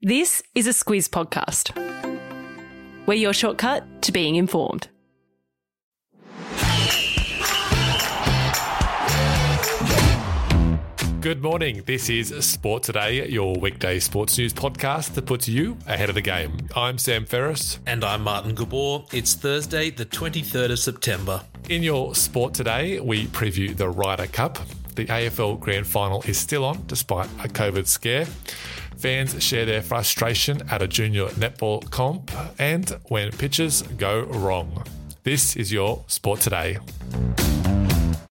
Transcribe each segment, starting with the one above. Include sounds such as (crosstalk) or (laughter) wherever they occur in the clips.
This is a Squiz podcast. We're your shortcut to being informed. Good morning. This is Sport Today, your weekday sports news podcast that puts you ahead of the game. I'm Sam Ferris. And I'm Martin Gabor. It's Thursday, the 23rd of September. In your Sport Today, we preview the Ryder Cup. The AFL Grand Final is still on despite a COVID scare. Fans share their frustration at a junior netball comp and when pitches go wrong. This is your Sport Today.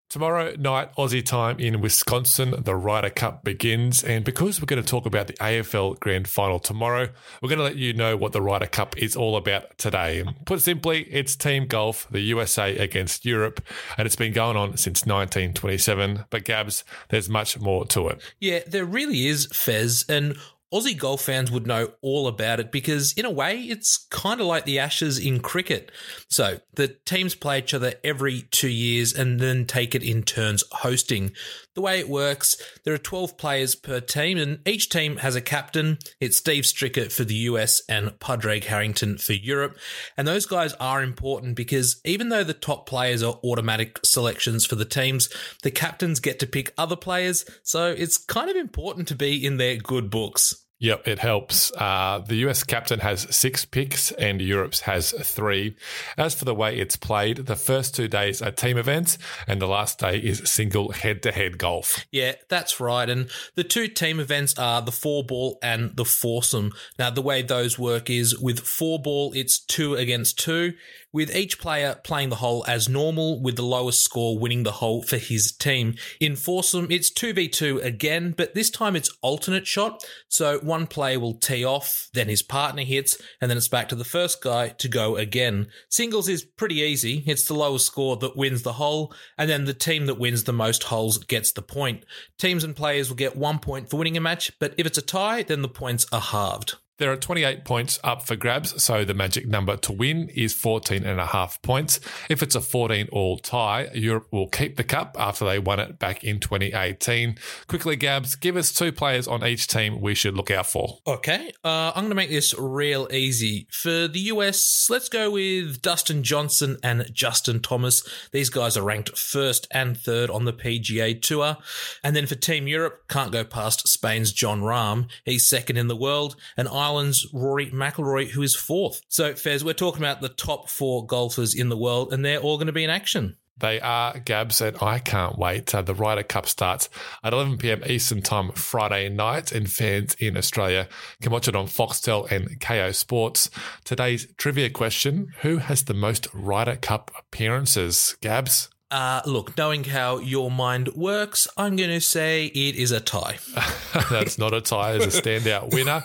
Tomorrow night, Aussie time in Wisconsin, the Ryder Cup begins. And because we're going to talk about the AFL Grand Final tomorrow, we're going to let you know what the Ryder Cup is all about today. Put simply, it's team golf, the USA against Europe, and it's been going on since 1927. But Gabs, there's much more to it. Yeah, there really is, Fez. And Aussie golf fans would know all about it because, in a way, it's kind of like the Ashes in cricket. So the teams play each other every two years and then take it in turns hosting. The way it works, there are 12 players per team, and each team has a captain. It's Steve Stricker for the US and Padraig Harrington for Europe. And those guys are important because even though the top players are automatic selections for the teams, the captains get to pick other players. So it's kind of important to be in their good books. Yep, it helps. Uh, the US captain has six picks and Europe's has three. As for the way it's played, the first two days are team events and the last day is single head to head golf. Yeah, that's right. And the two team events are the four ball and the foursome. Now, the way those work is with four ball, it's two against two with each player playing the hole as normal, with the lowest score winning the hole for his team. In foursome, it's 2v2 again, but this time it's alternate shot. So one player will tee off, then his partner hits, and then it's back to the first guy to go again. Singles is pretty easy. It's the lowest score that wins the hole, and then the team that wins the most holes gets the point. Teams and players will get one point for winning a match, but if it's a tie, then the points are halved. There are 28 points up for grabs, so the magic number to win is 14 and a half points. If it's a 14 all tie, Europe will keep the cup after they won it back in 2018. Quickly, Gabs, give us two players on each team we should look out for. Okay, uh, I'm going to make this real easy. For the US, let's go with Dustin Johnson and Justin Thomas. These guys are ranked first and third on the PGA Tour. And then for Team Europe, can't go past Spain's Jon Rahm. He's second in the world, and Ireland's Rory McIlroy, who is fourth. So, Fez, we're talking about the top four golfers in the world, and they're all going to be in action. They are Gabs, and I can't wait. Uh, the Ryder Cup starts at 11 p.m. Eastern Time Friday night, and fans in Australia can watch it on Foxtel and Kayo Sports. Today's trivia question Who has the most Ryder Cup appearances? Gabs? Uh, look, knowing how your mind works, I'm going to say it is a tie. (laughs) That's not a tie. It's a standout winner.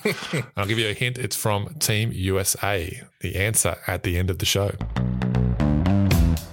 I'll give you a hint. It's from Team USA. The answer at the end of the show.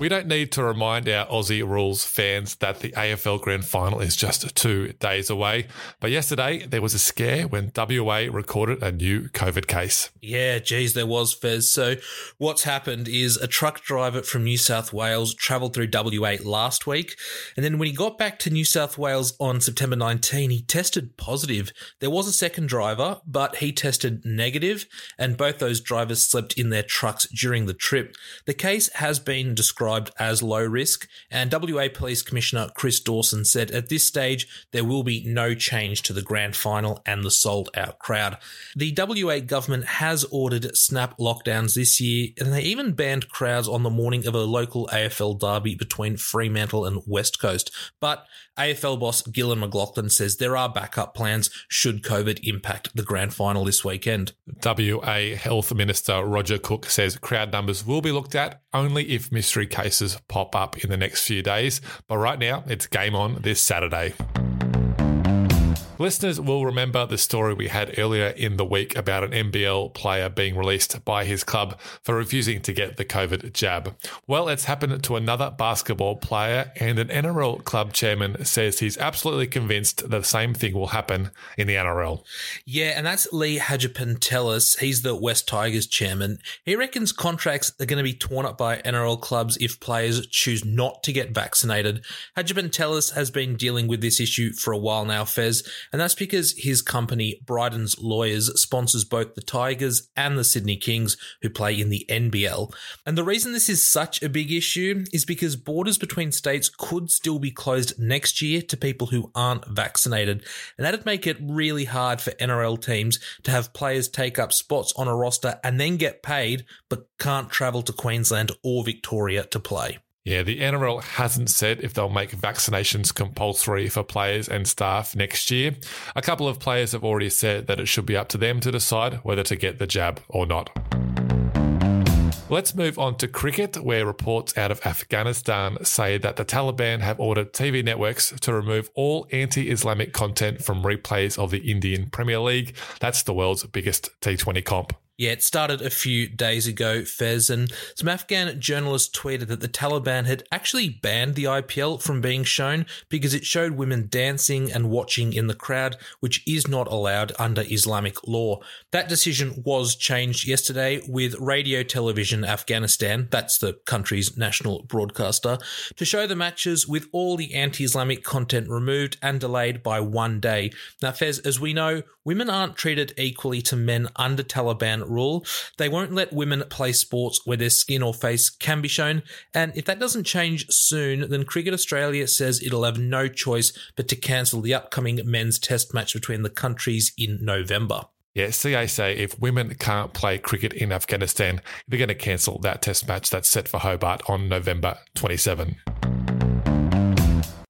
We don't need to remind our Aussie rules fans that the AFL Grand Final is just two days away. But yesterday, there was a scare when WA recorded a new COVID case. Yeah, geez, there was, Fez. So, what's happened is a truck driver from New South Wales travelled through WA last week. And then when he got back to New South Wales on September 19, he tested positive. There was a second driver, but he tested negative, and both those drivers slept in their trucks during the trip. The case has been described as low risk, and WA Police Commissioner Chris Dawson said at this stage there will be no change to the grand final and the sold out crowd. The WA government has ordered snap lockdowns this year, and they even banned crowds on the morning of a local AFL derby between Fremantle and West Coast. But AFL boss Gillon McLachlan says there are backup plans should COVID impact the grand final this weekend. WA Health Minister Roger Cook says crowd numbers will be looked at only if mystery cases pop up in the next few days. But right now, it's game on this Saturday. Listeners will remember the story we had earlier in the week about an NBL player being released by his club for refusing to get the COVID jab. Well, it's happened to another basketball player, and an NRL club chairman says he's absolutely convinced the same thing will happen in the NRL. Yeah, and that's Lee Hagipantelis. He's the West Tigers chairman. He reckons contracts are going to be torn up by NRL clubs if players choose not to get vaccinated. Hagipantelis has been dealing with this issue for a while now, Fez, and that's because his company, Bryden's Lawyers, sponsors both the Tigers and the Sydney Kings, who play in the NBL. And the reason this is such a big issue is because borders between states could still be closed next year to people who aren't vaccinated, and that'd make it really hard for NRL teams to have players take up spots on a roster and then get paid, but can't travel to Queensland or Victoria to play. Yeah, the NRL hasn't said if they'll make vaccinations compulsory for players and staff next year. A couple of players have already said that it should be up to them to decide whether to get the jab or not. Let's move on to cricket, where reports out of Afghanistan say that the Taliban have ordered TV networks to remove all anti Islamic content from replays of the Indian Premier League. That's the world's biggest T20 comp. Yeah, it started a few days ago, Fez, and some Afghan journalists tweeted that the Taliban had actually banned the IPL from being shown because it showed women dancing and watching in the crowd, which is not allowed under Islamic law. That decision was changed yesterday with Radio Television Afghanistan, that's the country's national broadcaster, to show the matches with all the anti Islamic content removed and delayed by one day. Now, Fez, as we know, women aren't treated equally to men under Taliban rule. They won't let women play sports where their skin or face can be shown. And if that doesn't change soon, then Cricket Australia says it'll have no choice but to cancel the upcoming men's test match between the countries in November. Yeah, CA say if women can't play cricket in Afghanistan, they're going to cancel that test match that's set for Hobart on November 27.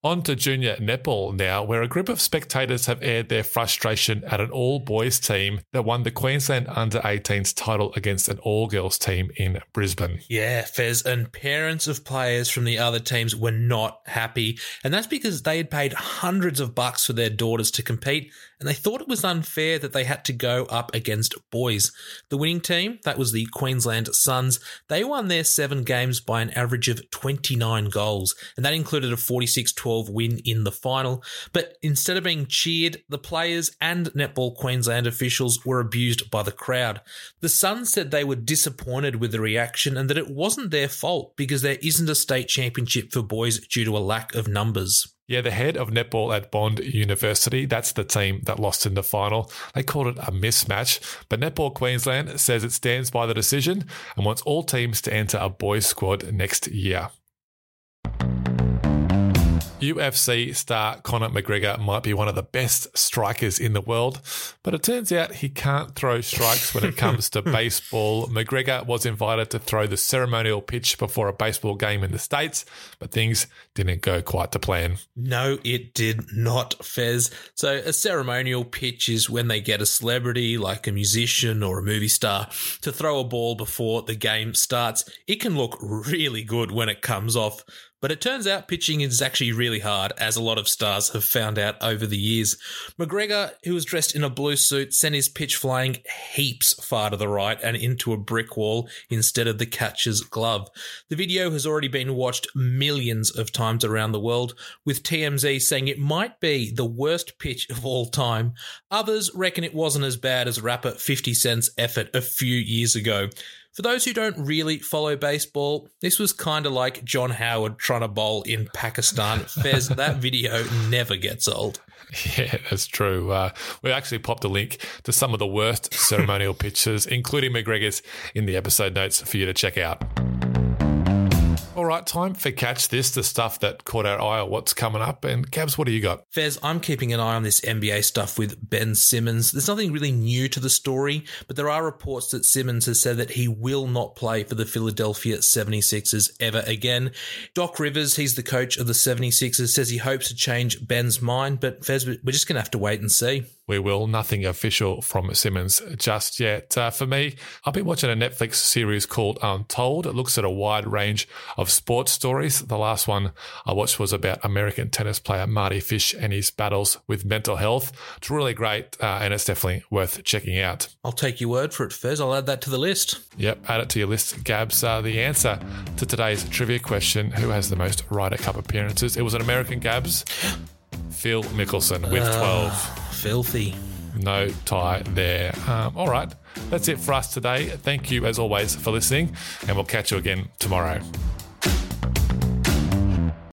On to junior netball now, where a group of spectators have aired their frustration at an all boys team that won the Queensland under 18s title against an all girls team in Brisbane. Yeah, Fez, and parents of players from the other teams were not happy. And that's because they had paid hundreds of bucks for their daughters to compete and they thought it was unfair that they had to go up against boys. The winning team, that was the Queensland Suns, they won their seven games by an average of 29 goals, and that included a 46 12 win in the final. But instead of being cheered, the players and Netball Queensland officials were abused by the crowd. The Suns said they were disappointed with the reaction and that it wasn't their fault because there isn't a state championship for boys due to a lack of numbers. Yeah, the head of netball at Bond University, that's the team that lost in the final. They called it a mismatch, but Netball Queensland says it stands by the decision and wants all teams to enter a boys squad next year. UFC star Conor McGregor might be one of the best strikers in the world, but it turns out he can't throw strikes when it comes to (laughs) baseball. McGregor was invited to throw the ceremonial pitch before a baseball game in the States, but things didn't go quite to plan. No, it did not, Fez. So, a ceremonial pitch is when they get a celebrity like a musician or a movie star to throw a ball before the game starts. It can look really good when it comes off. But it turns out pitching is actually really hard, as a lot of stars have found out over the years. McGregor, who was dressed in a blue suit, sent his pitch flying heaps far to the right and into a brick wall instead of the catcher's glove. The video has already been watched millions of times around the world, with TMZ saying it might be the worst pitch of all time. Others reckon it wasn't as bad as rapper 50 Cent's effort a few years ago. For those who don't really follow baseball, this was kind of like John Howard trying to bowl in Pakistan. Fez, that video never gets old. (laughs) Yeah, that's true. Uh, we actually popped a link to some of the worst ceremonial (laughs) pictures, including McGregor's, in the episode notes for you to check out. Right, time for Catch This, the stuff that caught our eye or what's coming up. And Gabs, what do you got? Fez, I'm keeping an eye on this NBA stuff with Ben Simmons. There's nothing really new to the story, but there are reports that Simmons has said that he will not play for the Philadelphia 76ers ever again. Doc Rivers, he's the coach of the 76ers, says he hopes to change Ben's mind, but Fez, we're just going to have to wait and see we will. Nothing official from Simmons just yet. Uh, for me, I've been watching a Netflix series called Untold. It looks at a wide range of sports stories. The last one I watched was about American tennis player Mardy Fish and his battles with mental health. It's really great uh, and it's definitely worth checking out. I'll take your word for it, Fez. I'll add that to the list. Yep, add it to your list, Gabs. Uh, the answer to today's trivia question who has the most Ryder Cup appearances? It was an American Gabs. Phil Mickelson with uh, 12 filthy. No tie there. Um, all right. That's it for us today. Thank you, as always, for listening, and we'll catch you again tomorrow.